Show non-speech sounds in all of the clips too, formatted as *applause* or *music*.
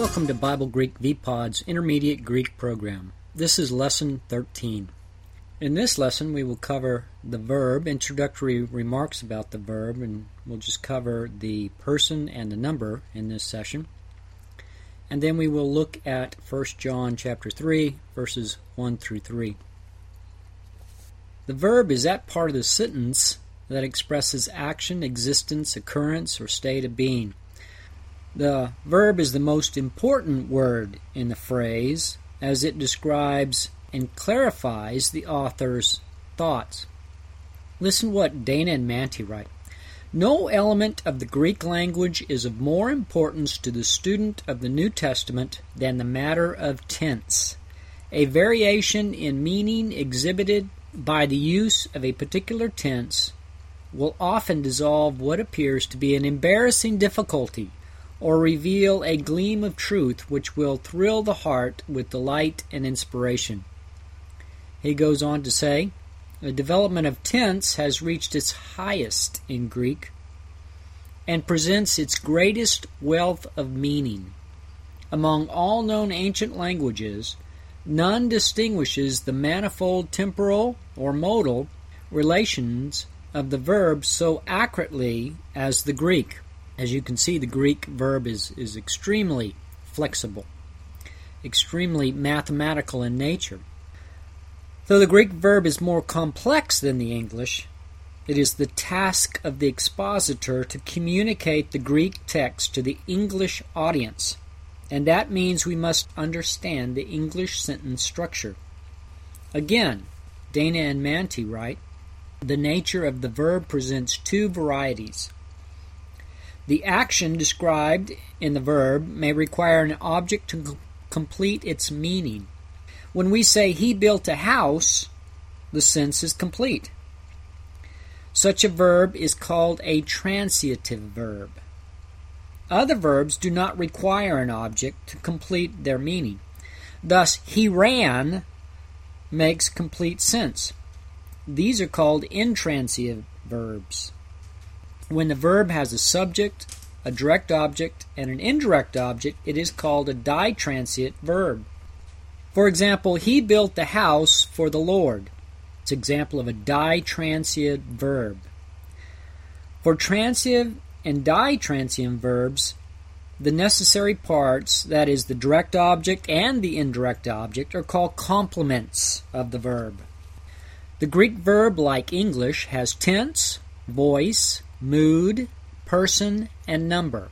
Welcome to Bible Greek VPod's Intermediate Greek program. This is Lesson 13. In this lesson, we will cover the verb, introductory remarks about the verb, and we'll just cover the person and the number in this session. And then we will look at 1 John chapter 3, verses 1 through 3. The verb is that part of the sentence that expresses action, existence, occurrence, or state of being. The verb is the most important word in the phrase as it describes and clarifies the author's thoughts. Listen what Dana and Mantey write. No element of the Greek language is of more importance to the student of the New Testament than the matter of tense. A variation in meaning exhibited by the use of a particular tense will often dissolve what appears to be an embarrassing difficulty or reveal a gleam of truth which will thrill the heart with delight and inspiration. He goes on to say, the development of tense has reached its highest in Greek and presents its greatest wealth of meaning. Among all known ancient languages, none distinguishes the manifold temporal or modal relations of the verb so accurately as the Greek. As you can see, the Greek verb is, is extremely flexible, extremely mathematical in nature. Though the Greek verb is more complex than the English, it is the task of the expositor to communicate the Greek text to the English audience, and that means we must understand the English sentence structure. Again, Dana and Mantey write the nature of the verb presents two varieties. The action described in the verb may require an object to com- complete its meaning. When we say he built a house, the sense is complete. Such a verb is called a transitive verb. Other verbs do not require an object to complete their meaning. Thus, he ran makes complete sense. These are called intransitive verbs. When the verb has a subject, a direct object, and an indirect object, it is called a ditransient verb. For example, he built the house for the Lord. It's an example of a ditransient verb. For transitive and ditransient verbs, the necessary parts, that is, the direct object and the indirect object, are called complements of the verb. The Greek verb, like English, has tense, voice, mood, person, and number.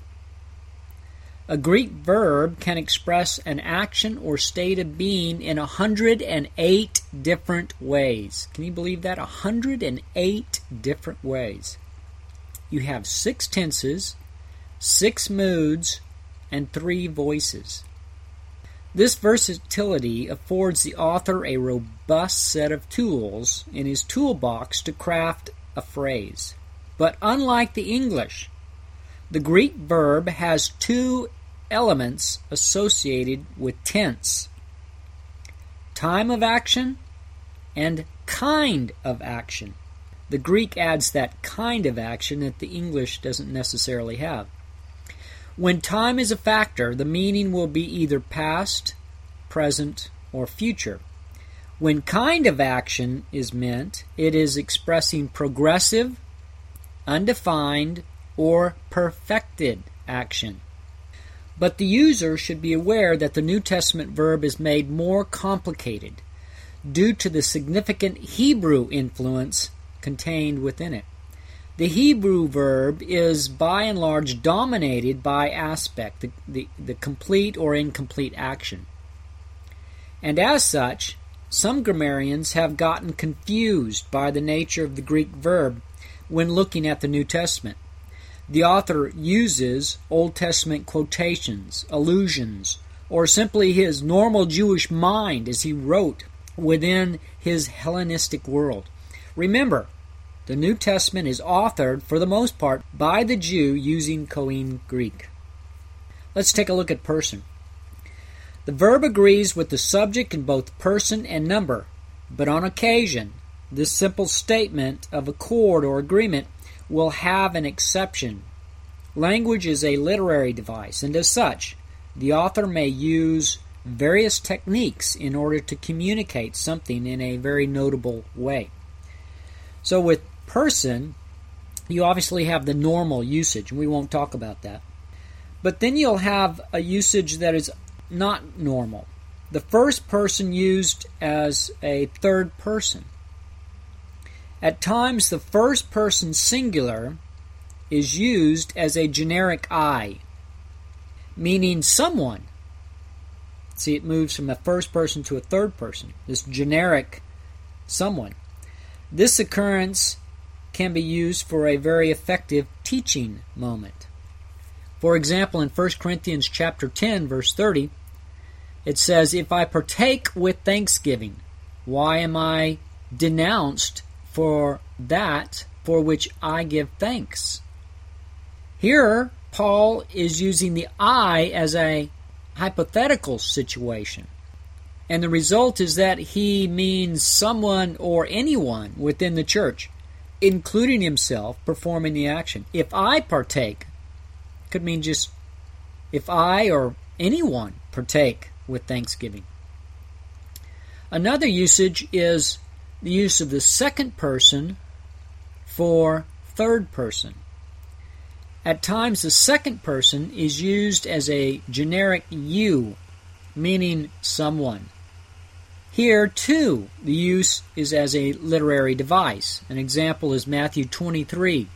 A Greek verb can express an action or state of being in 108 different ways. Can you believe that? 108 different ways. You have six tenses, six moods, and three voices. This versatility affords the author a robust set of tools in his toolbox to craft a phrase. But unlike the English, the Greek verb has two elements associated with tense time of action and kind of action. The Greek adds that kind of action that the English doesn't necessarily have. When time is a factor, the meaning will be either past, present, or future. When kind of action is meant, it is expressing progressive, undefined, or perfected action. But the user should be aware that the New Testament verb is made more complicated due to the significant Hebrew influence contained within it. The Hebrew verb is by and large dominated by aspect, the, the, the complete or incomplete action. And as such, some grammarians have gotten confused by the nature of the Greek verb when looking at the New Testament. The author uses Old Testament quotations, allusions, or simply his normal Jewish mind as he wrote within his Hellenistic world. Remember, the New Testament is authored, for the most part, by the Jew using Koine Greek. Let's take a look at person. The verb agrees with the subject in both person and number, but on occasion, this simple statement of accord or agreement will have an exception. Language is a literary device, and as such, the author may use various techniques in order to communicate something in a very notable way. So, with person, you obviously have the normal usage, and we won't talk about that. But then you'll have a usage that is not normal. The first person used as a third person. At times, the first person singular is used as a generic I, meaning someone. See, it moves from a first person to a third person, this generic someone. This occurrence can be used for a very effective teaching moment. For example, in 1 Corinthians chapter 10 verse 30, it says, "If I partake with thanksgiving, why am I denounced for that for which I give thanks?" Here, Paul is using the I as a hypothetical situation. And the result is that he means someone or anyone within the church, including himself, performing the action. If I partake, could mean just if I or anyone partake with thanksgiving. Another usage is the use of the second person for third person. At times, the second person is used as a generic you, meaning someone. Here, too, the use is as a literary device. An example is Matthew 23,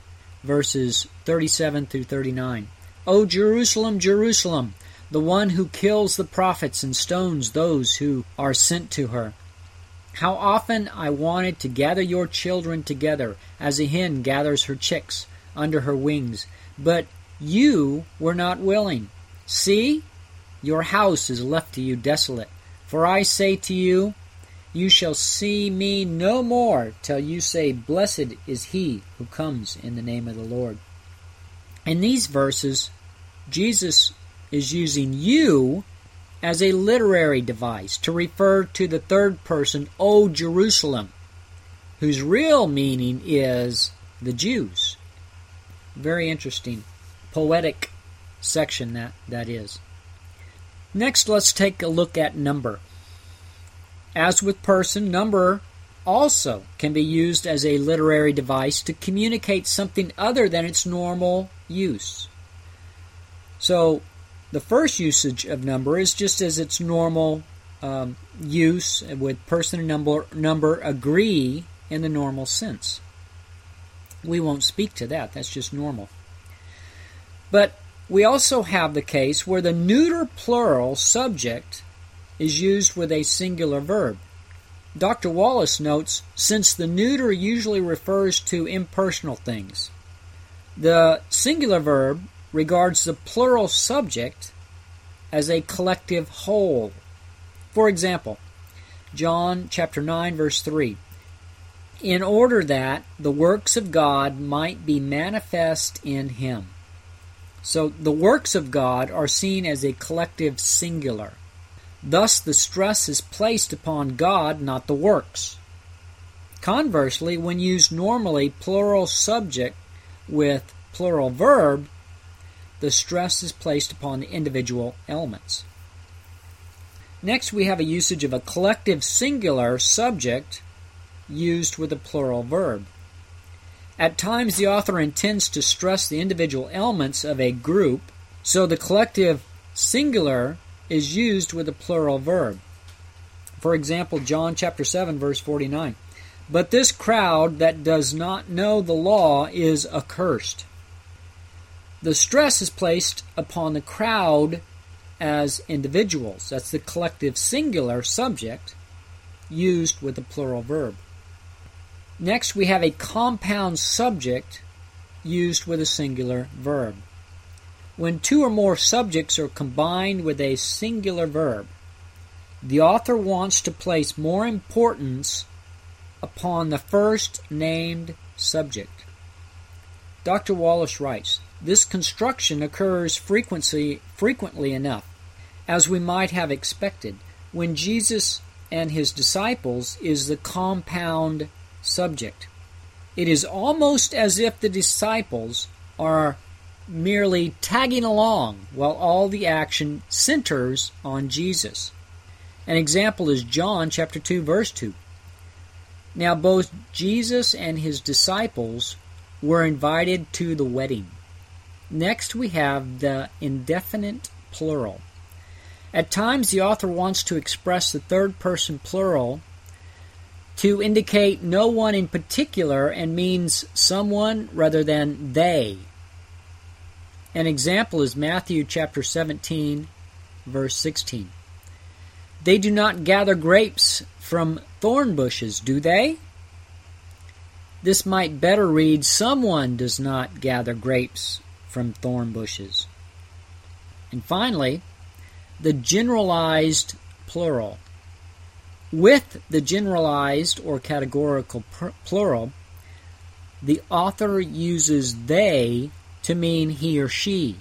verses 37 through 39. O Jerusalem, Jerusalem, the one who kills the prophets and stones those who are sent to her. How often I wanted to gather your children together as a hen gathers her chicks under her wings, but you were not willing. See, your house is left to you desolate. For I say to you, you shall see me no more till you say, Blessed is he who comes in the name of the Lord. In these verses, Jesus is using you as a literary device to refer to the third person, O Jerusalem, whose real meaning is the Jews. Very interesting, poetic section that, that is. Next, let's take a look at number. As with person, number also can be used as a literary device to communicate something other than its normal use. So, the first usage of number is just as its normal um, use with person and number, number agree in the normal sense. We won't speak to that, that's just normal. But we also have the case where the neuter plural subject is used with a singular verb. Dr. Wallace notes since the neuter usually refers to impersonal things, the singular verb regards the plural subject as a collective whole. For example, John chapter 9 verse 3 in order that the works of God might be manifest in him. So the works of God are seen as a collective singular. Thus the stress is placed upon God, not the works. Conversely, when used normally plural subject with plural verb, the stress is placed upon the individual elements. Next, we have a usage of a collective singular subject used with a plural verb. At times, the author intends to stress the individual elements of a group, so the collective singular is used with a plural verb. For example, John chapter 7 verse 49. But this crowd that does not know the law is accursed. The stress is placed upon the crowd as individuals. That's the collective singular subject used with a plural verb. Next, we have a compound subject used with a singular verb. When two or more subjects are combined with a singular verb, the author wants to place more importance upon the first named subject. Dr. Wallace writes, this construction occurs frequently, frequently enough, as we might have expected, when Jesus and his disciples is the compound subject. It is almost as if the disciples are merely tagging along while all the action centers on Jesus. An example is John chapter 2 verse 2. Now both Jesus and his disciples were invited to the wedding. Next we have the indefinite plural. At times the author wants to express the third person plural to indicate no one in particular and means someone rather than they. An example is Matthew chapter 17 verse 16. They do not gather grapes from thorn bushes, do they? This might better read Someone does not gather grapes from thorn bushes. And finally, the generalized plural. With the generalized or categorical plural, the author uses they to mean he or she.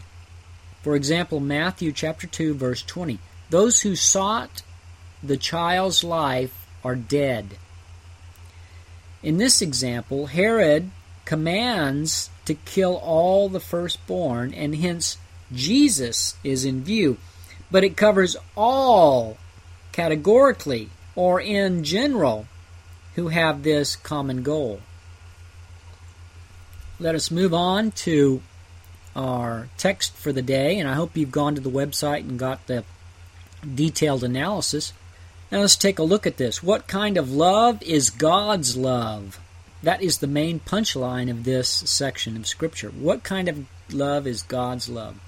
For example, Matthew chapter 2 verse 20. Those who sought the child's life are dead. In this example, Herod commands to kill all the firstborn, and hence Jesus is in view. But it covers all categorically or in general who have this common goal. Let us move on to our text for the day, and I hope you've gone to the website and got the detailed analysis. Now let's take a look at this. What kind of love is God's love? That is the main punchline of this section of Scripture. What kind of love is God's love?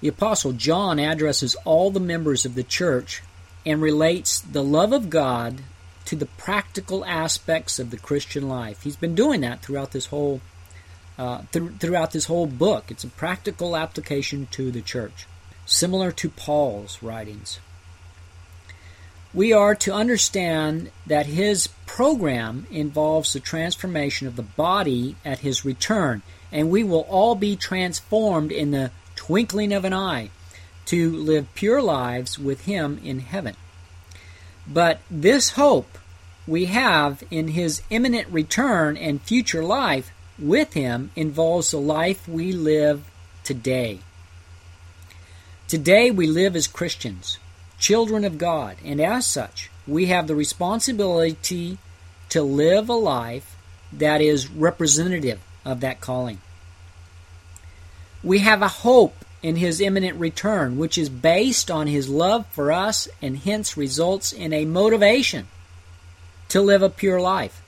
The Apostle John addresses all the members of the church and relates the love of God to the practical aspects of the Christian life. He's been doing that throughout this whole uh, th- throughout this whole book. It's a practical application to the church, similar to Paul's writings we are to understand that his program involves the transformation of the body at his return, and we will all be transformed in the twinkling of an eye to live pure lives with him in heaven. But this hope we have in his imminent return and future life with him involves the life we live today. Today we live as Christians children of God, and as such, we have the responsibility to live a life that is representative of that calling. We have a hope in His imminent return, which is based on His love for us and hence results in a motivation to live a pure life.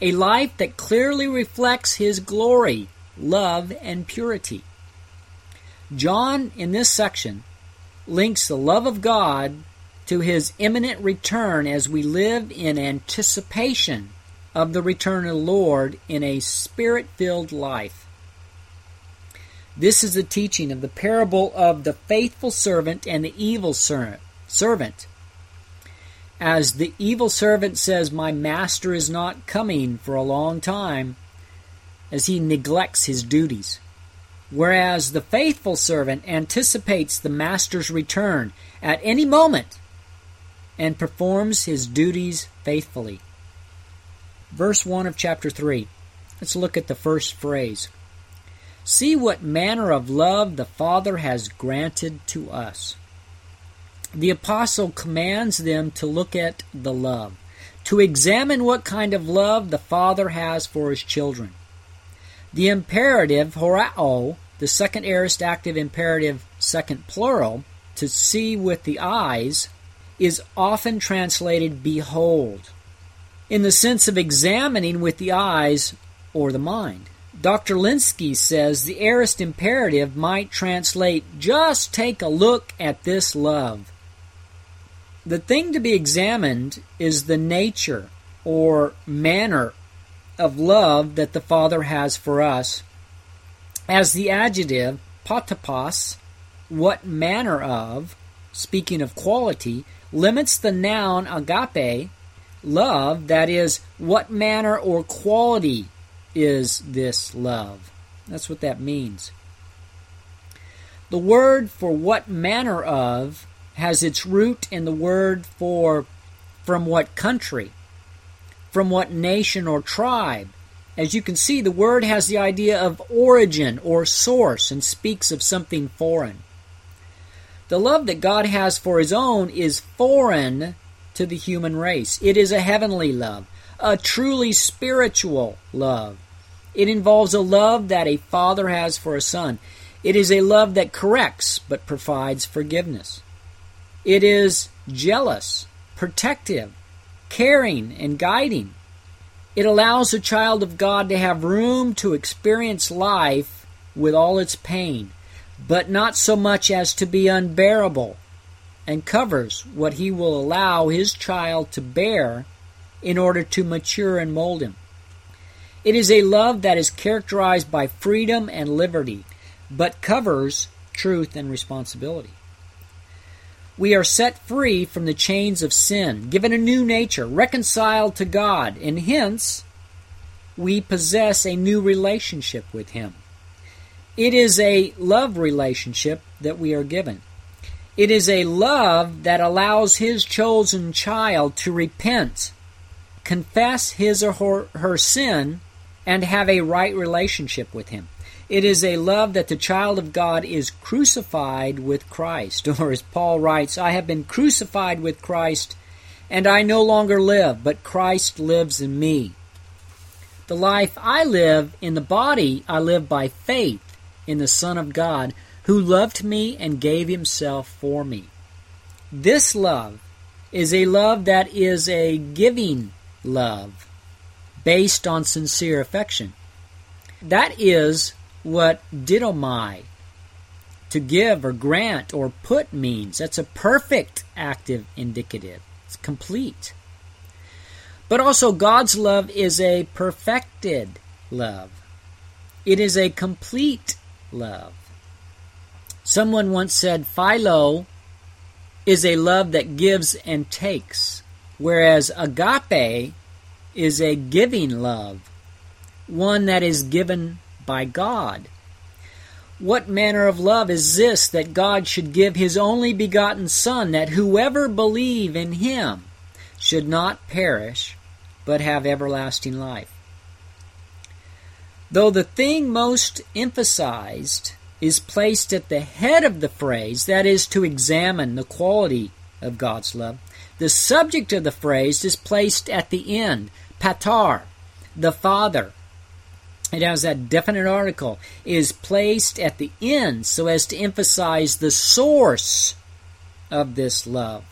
A life that clearly reflects His glory, love, and purity. John, in this section, links the love of God to his imminent return as we live in anticipation of the return of the Lord in a spirit filled life. This is the teaching of the parable of the faithful servant and the evil servant. As the evil servant says, My master is not coming for a long time, as he neglects his duties whereas the faithful servant anticipates the master's return at any moment and performs his duties faithfully. Verse 1 of chapter 3. Let's look at the first phrase. See what manner of love the Father has granted to us. The apostle commands them to look at the love, to examine what kind of love the Father has for his children. The imperative, horao, the second aorist active imperative, second plural, to see with the eyes, is often translated behold, in the sense of examining with the eyes or the mind. Dr. Lenski says the aorist imperative might translate just take a look at this love. The thing to be examined is the nature or manner of love that the Father has for us, as the adjective potapos, what manner of, speaking of quality, limits the noun agape, love, that is, what manner or quality is this love? That's what that means. The word for what manner of has its root in the word for from what country from what nation or tribe, As you can see, the word has the idea of origin or source and speaks of something foreign. The love that God has for His own is foreign to the human race. It is a heavenly love, a truly spiritual love. It involves a love that a father has for a son. It is a love that corrects but provides forgiveness. It is jealous, protective, caring, and guiding. It allows a child of God to have room to experience life with all its pain, but not so much as to be unbearable, and covers what he will allow his child to bear in order to mature and mold him. It is a love that is characterized by freedom and liberty, but covers truth and responsibility. We are set free from the chains of sin, given a new nature, reconciled to God, and hence we possess a new relationship with Him. It is a love relationship that we are given. It is a love that allows His chosen child to repent, confess his or her, her sin, and have a right relationship with Him. It is a love that the child of God is crucified with Christ. *laughs* Or as Paul writes, I have been crucified with Christ, and I no longer live, but Christ lives in me. The life I live in the body, I live by faith in the Son of God, who loved me and gave himself for me. This love is a love that is a giving love based on sincere affection. That is what didomai, to give or grant or put means. That's a perfect active indicative. It's complete. But also, God's love is a perfected love, it is a complete love. Someone once said, Philo is a love that gives and takes, whereas agape is a giving love, one that is given by God. What manner of love is this that God should give his only begotten Son, that whoever believe in him should not perish, but have everlasting life? Though the thing most emphasized is placed at the head of the phrase, that is, to examine the quality of God's love, the subject of the phrase is placed at the end, patar, the Father, it has that definite article, is placed at the end so as to emphasize the source of this love.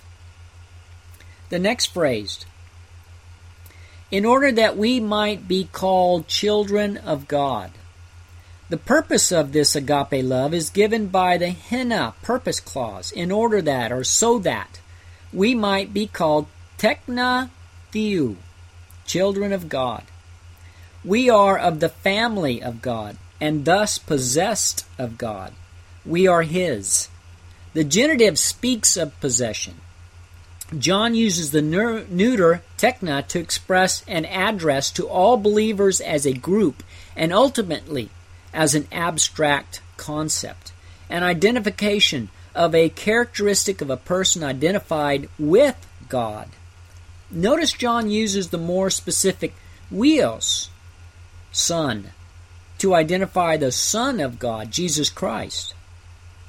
The next phrase, in order that we might be called children of God. The purpose of this agape love is given by the hina purpose clause, in order that, or so that, we might be called tekna theou, children of God. We are of the family of God, and thus possessed of God. We are His. The genitive speaks of possession. John uses the neuter tekna to express an address to all believers as a group and ultimately as an abstract concept, an identification of a characteristic of a person identified with God. Notice John uses the more specific huios Son, to identify the Son of God, Jesus Christ.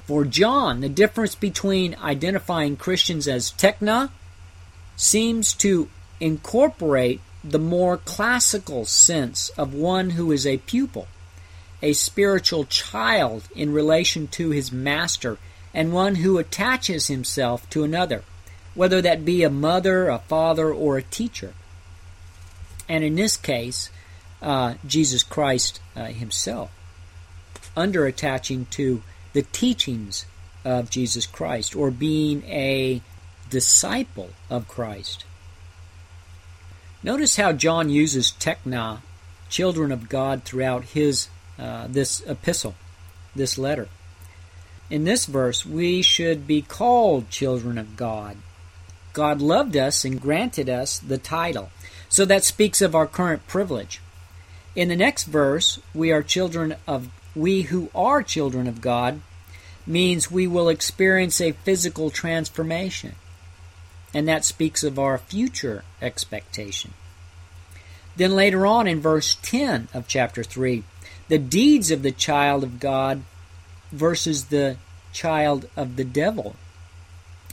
For John, the difference between identifying Christians as tekna seems to incorporate the more classical sense of one who is a pupil, a spiritual child in relation to his master, and one who attaches himself to another, whether that be a mother, a father, or a teacher. And in this case, uh, Jesus Christ uh, himself, under attaching to the teachings of Jesus Christ or being a disciple of Christ. Notice how John uses tekna, children of God, throughout his uh, this epistle, this letter. In this verse, we should be called children of God. God loved us and granted us the title. So that speaks of our current privilege. In the next verse, we are children of we who are children of God means we will experience a physical transformation. And that speaks of our future expectation. Then later on in verse 10 of chapter 3, the deeds of the child of God versus the child of the devil.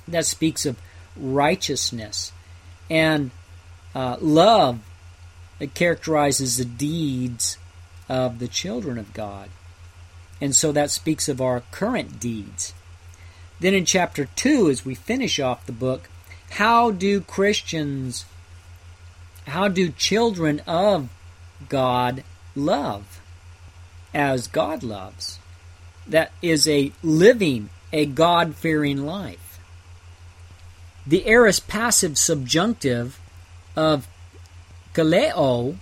That speaks of righteousness and uh, love that characterizes the deeds of the children of God. And so that speaks of our current deeds. Then in chapter 2, as we finish off the book, how do Christians, how do children of God love as God loves? That is a living, a God fearing life. The aorist passive subjunctive of kaleo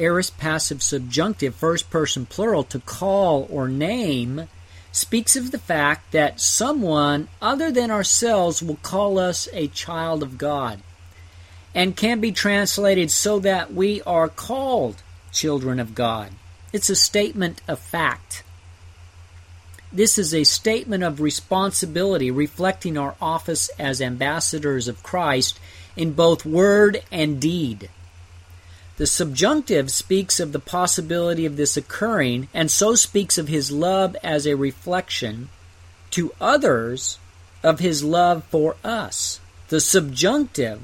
aorist passive subjunctive, first person plural, to call or name, speaks of the fact that someone other than ourselves will call us a child of God, and can be translated so that we are called children of God. It's a statement of fact. This is a statement of responsibility reflecting our office as ambassadors of Christ in both word and deed. The subjunctive speaks of the possibility of this occurring, and so speaks of his love as a reflection to others of his love for us. The subjunctive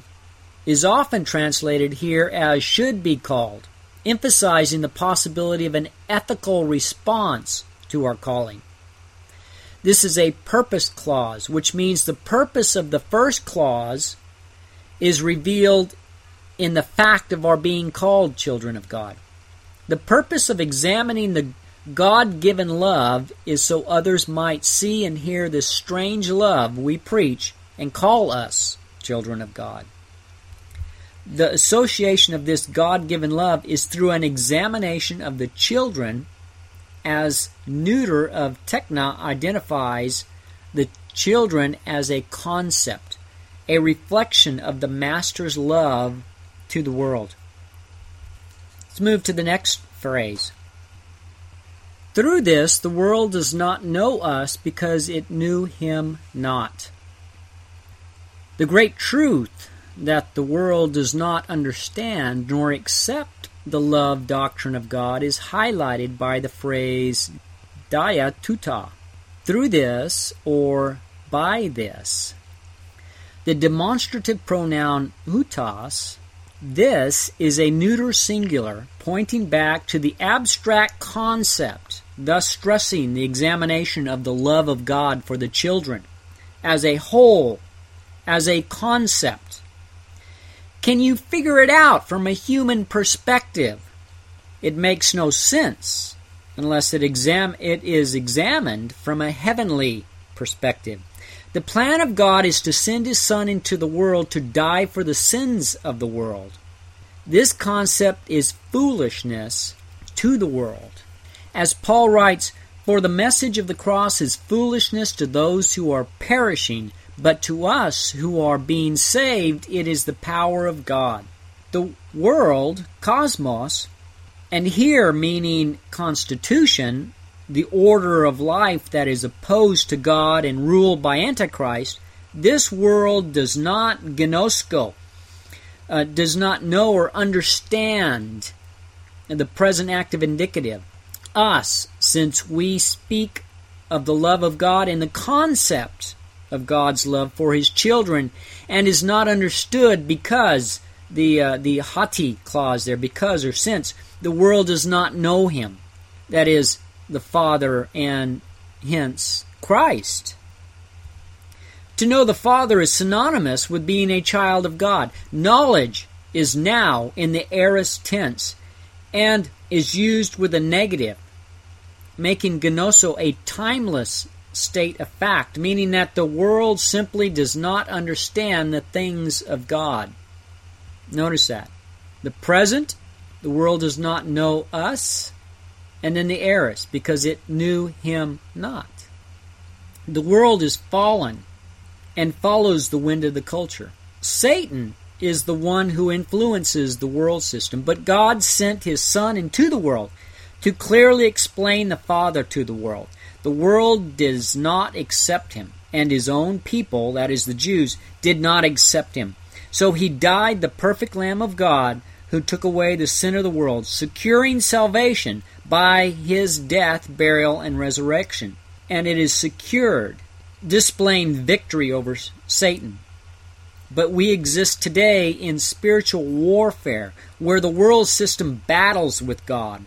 is often translated here as should be called, emphasizing the possibility of an ethical response to our calling. This is a purpose clause, which means the purpose of the first clause is revealed in the fact of our being called children of God. The purpose of examining the God given love is so others might see and hear this strange love we preach and call us children of God. The association of this God given love is through an examination of the children as neuter of tekna identifies the children as a concept, a reflection of the Master's love to the world. Let's move to the next phrase. Through this, the world does not know us because it knew him not. The great truth that the world does not understand nor accept the love doctrine of God is highlighted by the phrase dia touto, through this or by this. The demonstrative pronoun houtos this is a neuter singular pointing back to the abstract concept, thus stressing the examination of the love of God for the children as a whole, as a concept. Can you figure it out from a human perspective? It makes no sense unless it, exam- it is examined from a heavenly perspective. The plan of God is to send His Son into the world to die for the sins of the world. This concept is foolishness to the world. As Paul writes, For the message of the cross is foolishness to those who are perishing, but to us who are being saved, it is the power of God. The world, cosmos, and here meaning constitution, the order of life that is opposed to God and ruled by Antichrist, this world does not gnosko, uh, does not know or understand the present active indicative. Us, since we speak of the love of God and the concept of God's love for His children, and is not understood because the uh, the hoti clause there, because or since the world does not know Him. That is, the Father and hence Christ. To know the Father is synonymous with being a child of God. Knowledge is now in the aorist tense and is used with a negative, making gnoso a timeless state of fact, meaning that the world simply does not understand the things of God. Notice that. The present, the world does not know us, and then the aorist, because it knew him not. The world is fallen and follows the wind of the culture. Satan is the one who influences the world system, but God sent his Son into the world to clearly explain the Father to the world. The world does not accept him, and his own people, that is the Jews, did not accept him. So he died the perfect Lamb of God who took away the sin of the world, securing salvation by his death, burial, and resurrection. And it is secured, displaying victory over Satan. But we exist today in spiritual warfare where the world system battles with God.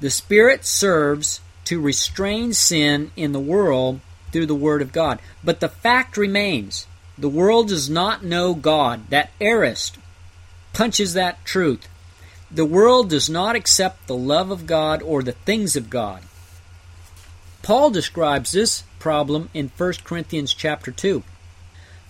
The Spirit serves to restrain sin in the world through the Word of God. But the fact remains the world does not know God. That aorist punches that truth. The world does not accept the love of God or the things of God. Paul describes this problem in 1 Corinthians chapter 2.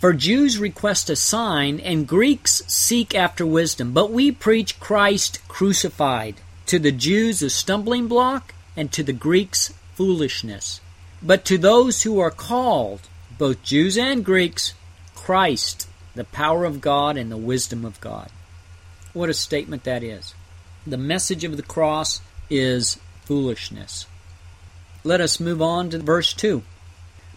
For Jews request a sign, and Greeks seek after wisdom. But we preach Christ crucified. To the Jews, a stumbling block, and to the Greeks, foolishness. But to those who are called, both Jews and Greeks, Christ, the power of God and the wisdom of God. What a statement that is. The message of the cross is foolishness. Let us move on to verse 2.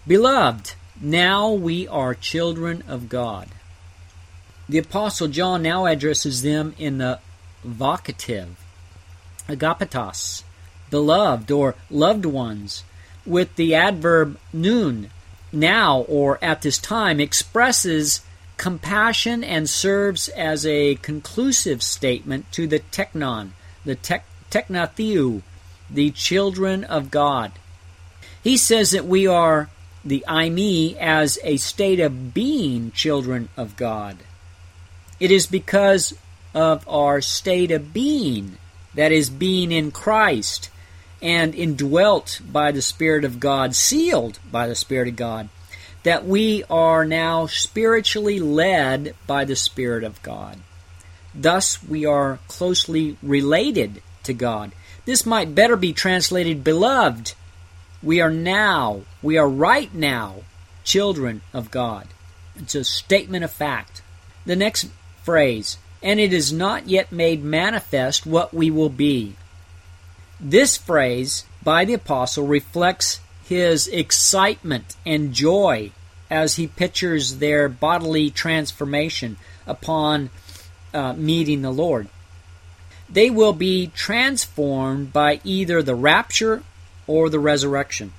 Beloved, now we are children of God. The Apostle John now addresses them in the vocative, agapetos, beloved or loved ones, with the adverb nun, now or at this time, expresses compassion and serves as a conclusive statement to the teknon, the tek, tekna theou, the children of God. He says that we are the eimi as a state of being children of God. It is because of our state of being, that is, being in Christ and indwelt by the Spirit of God, sealed by the Spirit of God, that we are now spiritually led by the Spirit of God. Thus, we are closely related to God. This might better be translated beloved we are now, we are right now, children of God. It's a statement of fact. The next phrase, and it is not yet made manifest what we will be. This phrase by the apostle reflects his excitement and joy as he pictures their bodily transformation upon uh, meeting the Lord. They will be transformed by either the rapture or the resurrection.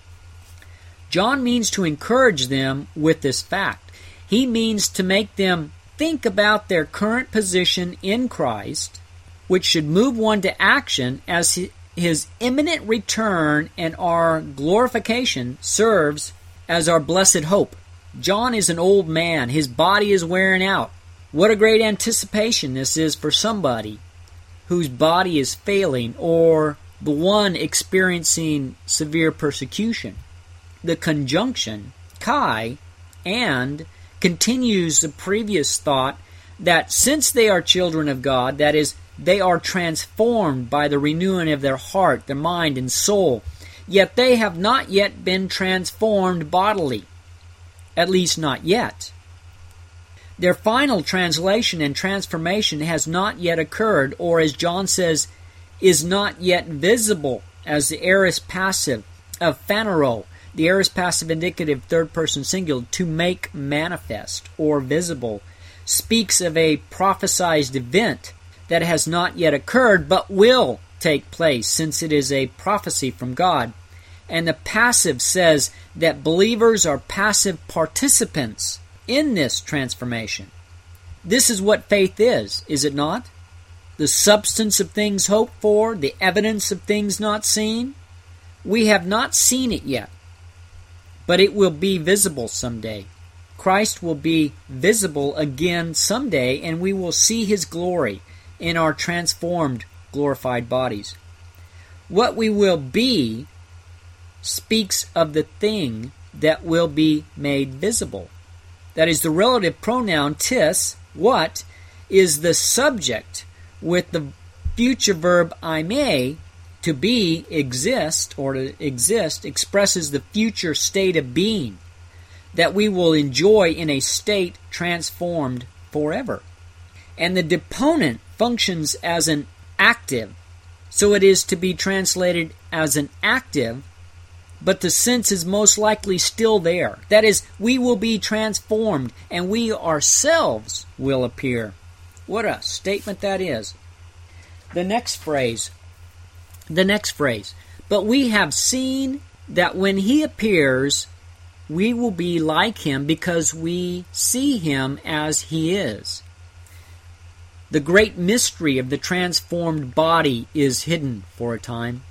John means to encourage them with this fact. He means to make them think about their current position in Christ, which should move one to action as his imminent return and our glorification serves as our blessed hope. John is an old man, his body is wearing out. What a great anticipation this is for somebody whose body is failing or the one experiencing severe persecution. The conjunction, kai, and continues the previous thought that since they are children of God, that is, they are transformed by the renewing of their heart, their mind, and soul, yet they have not yet been transformed bodily. At least, not yet. Their final translation and transformation has not yet occurred, or as John says, is not yet visible as the aorist passive of phanero, the aorist passive indicative third person singular, to make manifest or visible, speaks of a prophesied event that has not yet occurred but will take place since it is a prophecy from God. And the passive says that believers are passive participants in this transformation. This is what faith is, is it not? the substance of things hoped for, the evidence of things not seen. We have not seen it yet, but it will be visible someday. Christ will be visible again someday, and we will see his glory in our transformed, glorified bodies. What we will be speaks of the thing that will be made visible. That is, the relative pronoun tis, what, is the subject with the future verb eimi, to be, exist, or to exist, expresses the future state of being that we will enjoy in a state transformed forever. And the deponent functions as an active, so it is to be translated as an active, but the sense is most likely still there. That is, we will be transformed and we ourselves will appear what a statement that is. the next phrase. The next phrase. But we have seen that when he appears, we will be like him because we see him as he is. The great mystery of the transformed body is hidden for a time.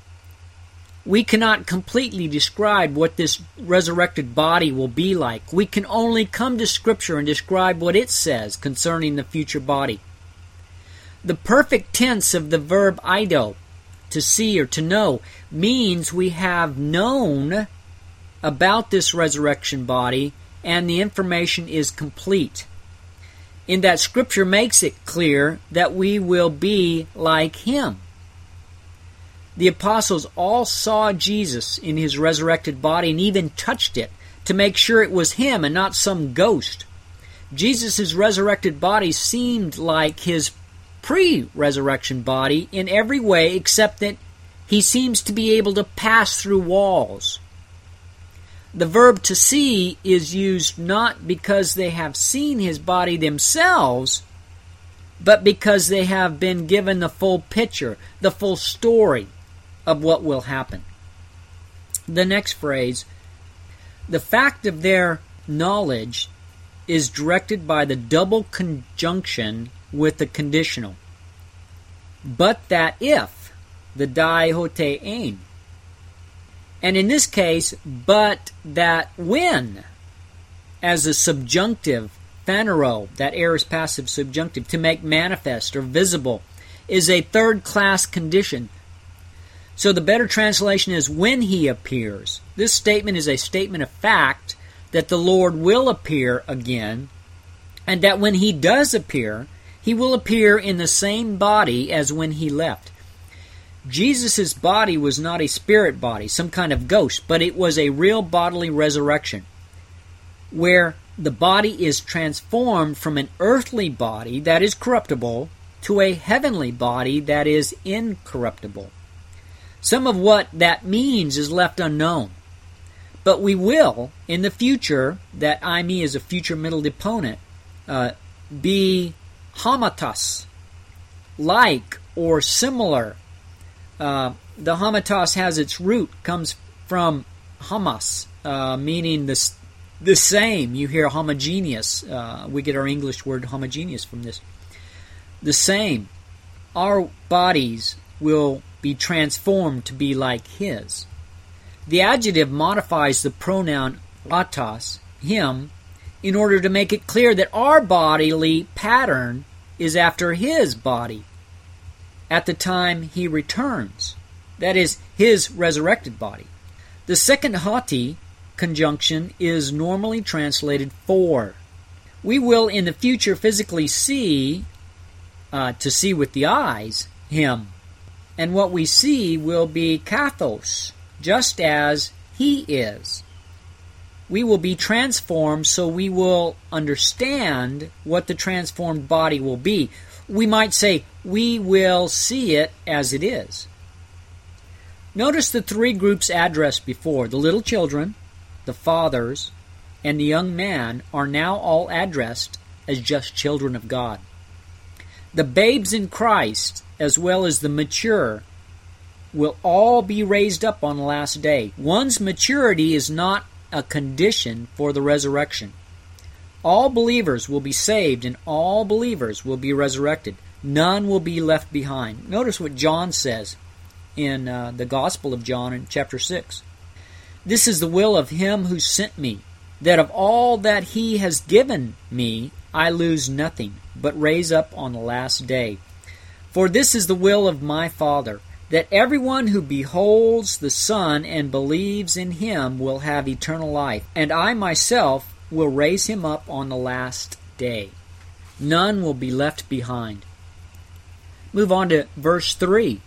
We cannot completely describe what this resurrected body will be like. We can only come to Scripture and describe what it says concerning the future body. The perfect tense of the verb ido, to see or to know, means we have known about this resurrection body and the information is complete. In that Scripture makes it clear that we will be like Him. The apostles all saw Jesus in His resurrected body and even touched it to make sure it was Him and not some ghost. Jesus' resurrected body seemed like His pre resurrection body in every way except that He seems to be able to pass through walls the verb to see is used not because they have seen his body themselves, but because they have been given the full picture, the full story of what will happen. The next phrase the fact of their knowledge is directed by the double conjunction with the conditional. But that if, the dai hote and in this case, but that when, as a subjunctive, phanero, that aorist passive subjunctive, to make manifest or visible, is a third class condition. So the better translation is when he appears. This statement is a statement of fact that the Lord will appear again, and that when he does appear, he will appear in the same body as when he left. Jesus' body was not a spirit body, some kind of ghost, but it was a real bodily resurrection where the body is transformed from an earthly body that is corruptible to a heavenly body that is incorruptible. Some of what that means is left unknown. But we will, in the future, that eimi is a future middle deponent, uh, be hamatas, like or similar uh, the Hamatos has its root, comes from Hamas, uh, meaning the, the same. You hear homogeneous. Uh, we get our English word homogeneous from this. The same. Our bodies will be transformed to be like His. The adjective modifies the pronoun autos, him, in order to make it clear that our bodily pattern is after His body at the time he returns. That is, his resurrected body. The second hoti conjunction is normally translated for. We will in the future physically see, uh, to see with the eyes, him. And what we see will be kathos, just as he is. We will be transformed so we will understand what the transformed body will be we might say, we will see it as it is. Notice the three groups addressed before the little children, the fathers, and the young man are now all addressed as just children of God. The babes in Christ, as well as the mature, will all be raised up on the last day. One's maturity is not a condition for the resurrection. All believers will be saved and all believers will be resurrected. None will be left behind. Notice what John says in uh, the Gospel of John in chapter 6. This is the will of him who sent me, that of all that he has given me I lose nothing, but raise up on the last day. For this is the will of my Father, that everyone who beholds the Son and believes in him will have eternal life, and I myself will raise him up on the last day. None will be left behind. Move on to verse 3.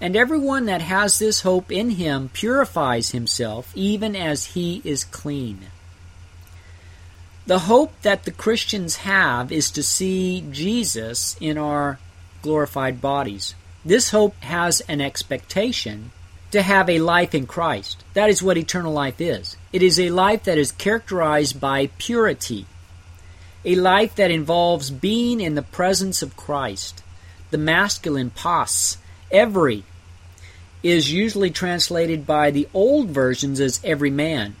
And everyone that has this hope in him purifies himself, even as he is clean. The hope that the Christians have is to see Jesus in our glorified bodies. This hope has an expectation to have a life in Christ. That is what eternal life is. It is a life that is characterized by purity, a life that involves being in the presence of Christ, the masculine pas, every, is usually translated by the old versions as every man.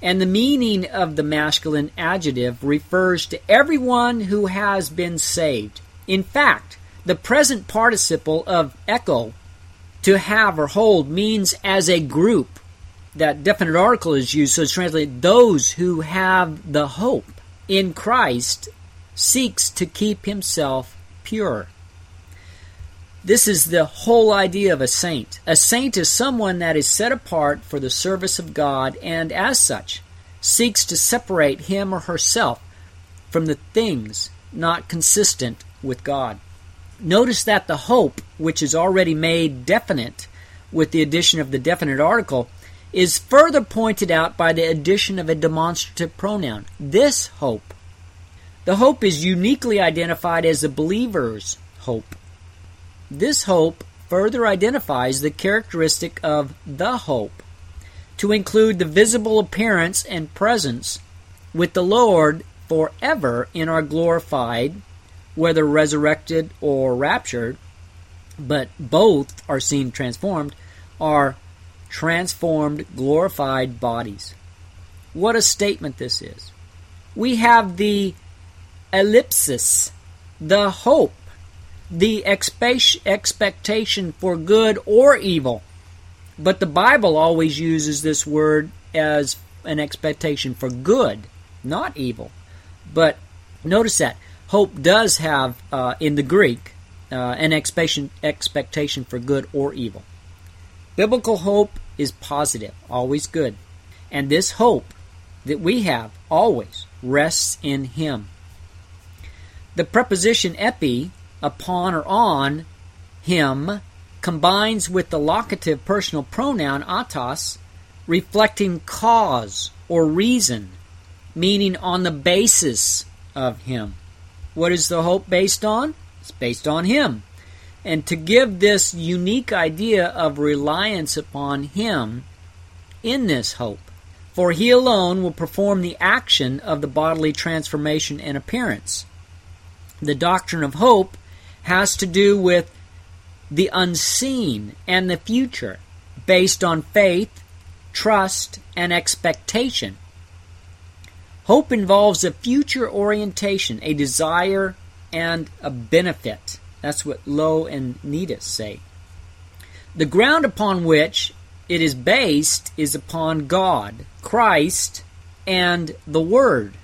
And the meaning of the masculine adjective refers to everyone who has been saved. In fact, the present participle of echo, to have or hold, means as a group. That definite article is used, so it's translated those who have the hope in Christ seeks to keep himself pure. This is the whole idea of a saint. A saint is someone that is set apart for the service of God and, as such, seeks to separate him or herself from the things not consistent with God. Notice that the hope, which is already made definite with the addition of the definite article, is further pointed out by the addition of a demonstrative pronoun. This hope. The hope is uniquely identified as the believer's hope. This hope further identifies the characteristic of the hope to include the visible appearance and presence with the Lord forever in our glorified, whether resurrected or raptured, but both are seen transformed, are transformed, glorified bodies. What a statement this is. We have the elpis, the hope the expectation for good or evil. But the Bible always uses this word as an expectation for good, not evil. But notice that hope does have uh, in the Greek uh, an expectation expectation for good or evil. Biblical hope is positive, always good, and this hope that we have always rests in Him. The preposition epi upon or on him combines with the locative personal pronoun autos, reflecting cause or reason, meaning on the basis of him. What is the hope based on? It's based on him. And to give this unique idea of reliance upon him in this hope, for he alone will perform the action of the bodily transformation and appearance. The doctrine of hope has to do with the unseen and the future based on faith, trust, and expectation. Hope involves a future orientation, a desire, and a benefit. That's what Louw and Nida say. The ground upon which it is based is upon God, Christ, and the Word.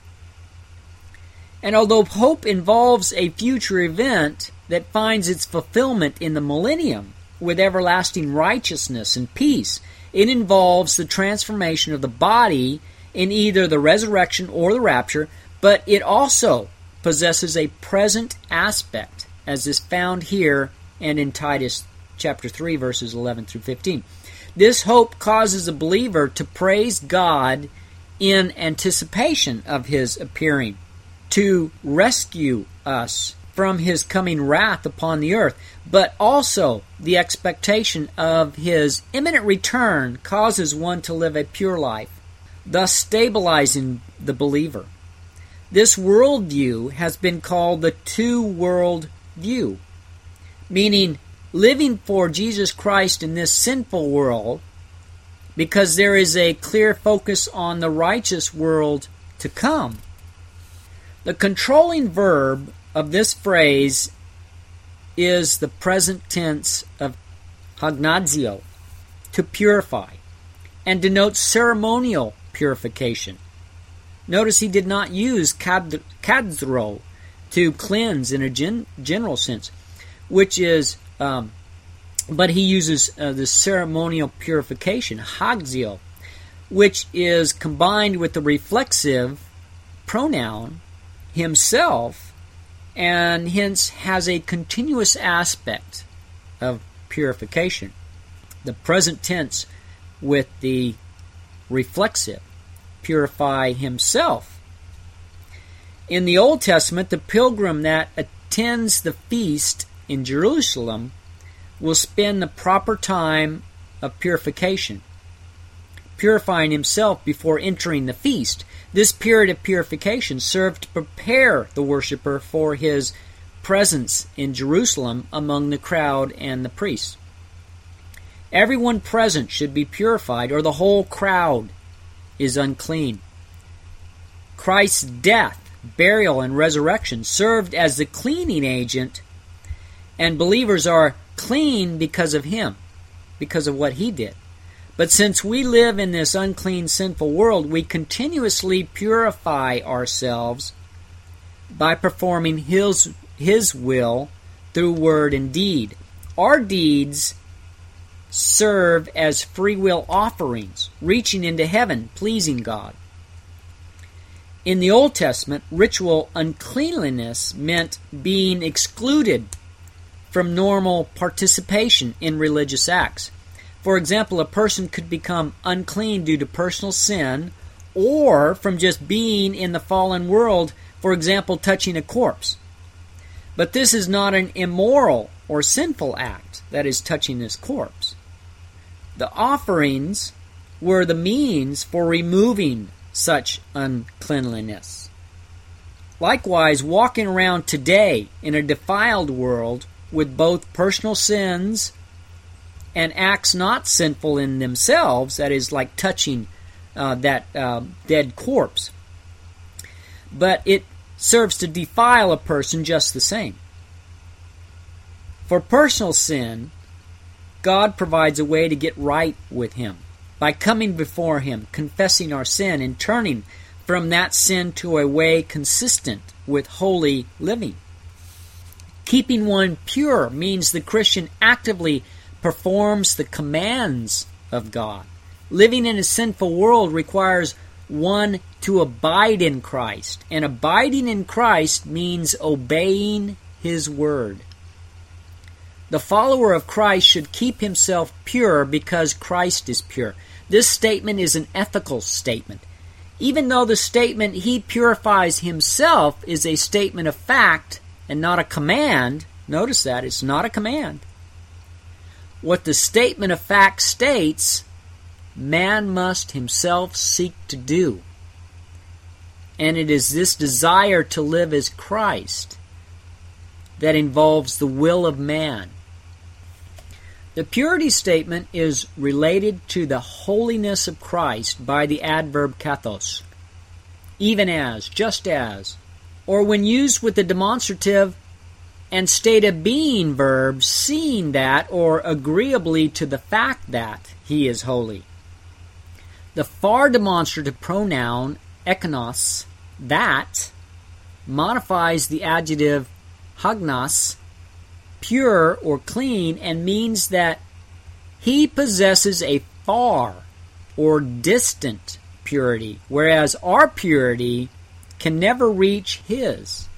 And although hope involves a future event, that finds its fulfillment in the millennium with everlasting righteousness and peace. It involves the transformation of the body in either the resurrection or the rapture, but it also possesses a present aspect, as is found here and in Titus chapter 3, verses 11 through 15. This hope causes a believer to praise God in anticipation of his appearing, to rescue us from his coming wrath upon the earth, but also the expectation of his imminent return causes one to live a pure life, thus stabilizing the believer. This worldview has been called the two world view, meaning living for Jesus Christ in this sinful world because there is a clear focus on the righteous world to come. The controlling verb of this phrase is the present tense of hagnizo, to purify, and denotes ceremonial purification. Notice he did not use kadro to cleanse in a gen- general sense, which is, um, but he uses uh, the ceremonial purification, hagzio, which is combined with the reflexive pronoun himself and hence has a continuous aspect of purification. The present tense with the reflexive, purify himself. In the Old Testament, the pilgrim that attends the feast in Jerusalem will spend the proper time of purification, purifying himself before entering the feast. This period of purification served to prepare the worshiper for his presence in Jerusalem among the crowd and the priests. Everyone present should be purified, or the whole crowd is unclean. Christ's death, burial, and resurrection served as the cleaning agent, and believers are clean because of him, because of what he did. But since we live in this unclean, sinful world, we continuously purify ourselves by performing His, His will through word and deed. Our deeds serve as free will offerings, reaching into heaven, pleasing God. In the Old Testament, ritual uncleanliness meant being excluded from normal participation in religious acts. For example, a person could become unclean due to personal sin or from just being in the fallen world, for example, touching a corpse. But this is not an immoral or sinful act, that is, touching this corpse. The offerings were the means for removing such uncleanliness. Likewise, walking around today in a defiled world with both personal sins and acts not sinful in themselves, that is, like touching uh, that uh, dead corpse. But it serves to defile a person just the same. For personal sin, God provides a way to get right with Him by coming before Him, confessing our sin, and turning from that sin to a way consistent with holy living. Keeping one pure means the Christian actively performs the commands of God. Living in a sinful world requires one to abide in Christ, and abiding in Christ means obeying His word. The follower of Christ should keep himself pure because Christ is pure. This statement is an ethical statement. Even though the statement he purifies himself is a statement of fact and not a command, notice that it's not a command what the statement of fact states, man must himself seek to do. And it is this desire to live as Christ that involves the will of man. The purity statement is related to the holiness of Christ by the adverb kathos, even as, just as, or when used with the demonstrative, and state a being verb seeing that or agreeably to the fact that he is holy. The far demonstrative pronoun ekeinos, that, modifies the adjective hagnos, pure or clean, and means that he possesses a far or distant purity, whereas our purity can never reach his.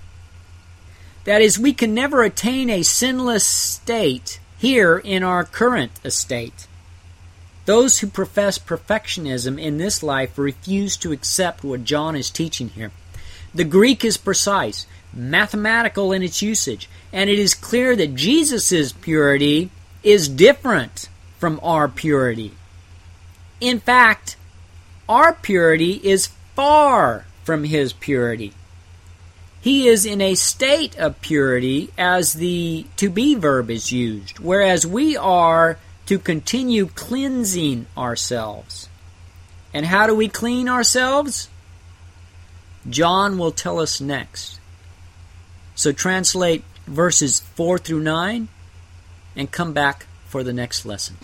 That is, we can never attain a sinless state here in our current estate. Those who profess perfectionism in this life refuse to accept what John is teaching here. The Greek is precise, mathematical in its usage, and it is clear that Jesus' purity is different from our purity. In fact, our purity is far from his purity he is in a state of purity as the to be verb is used, whereas we are to continue cleansing ourselves. And how do we clean ourselves? John will tell us next. So translate verses 4 through 9 and come back for the next lesson.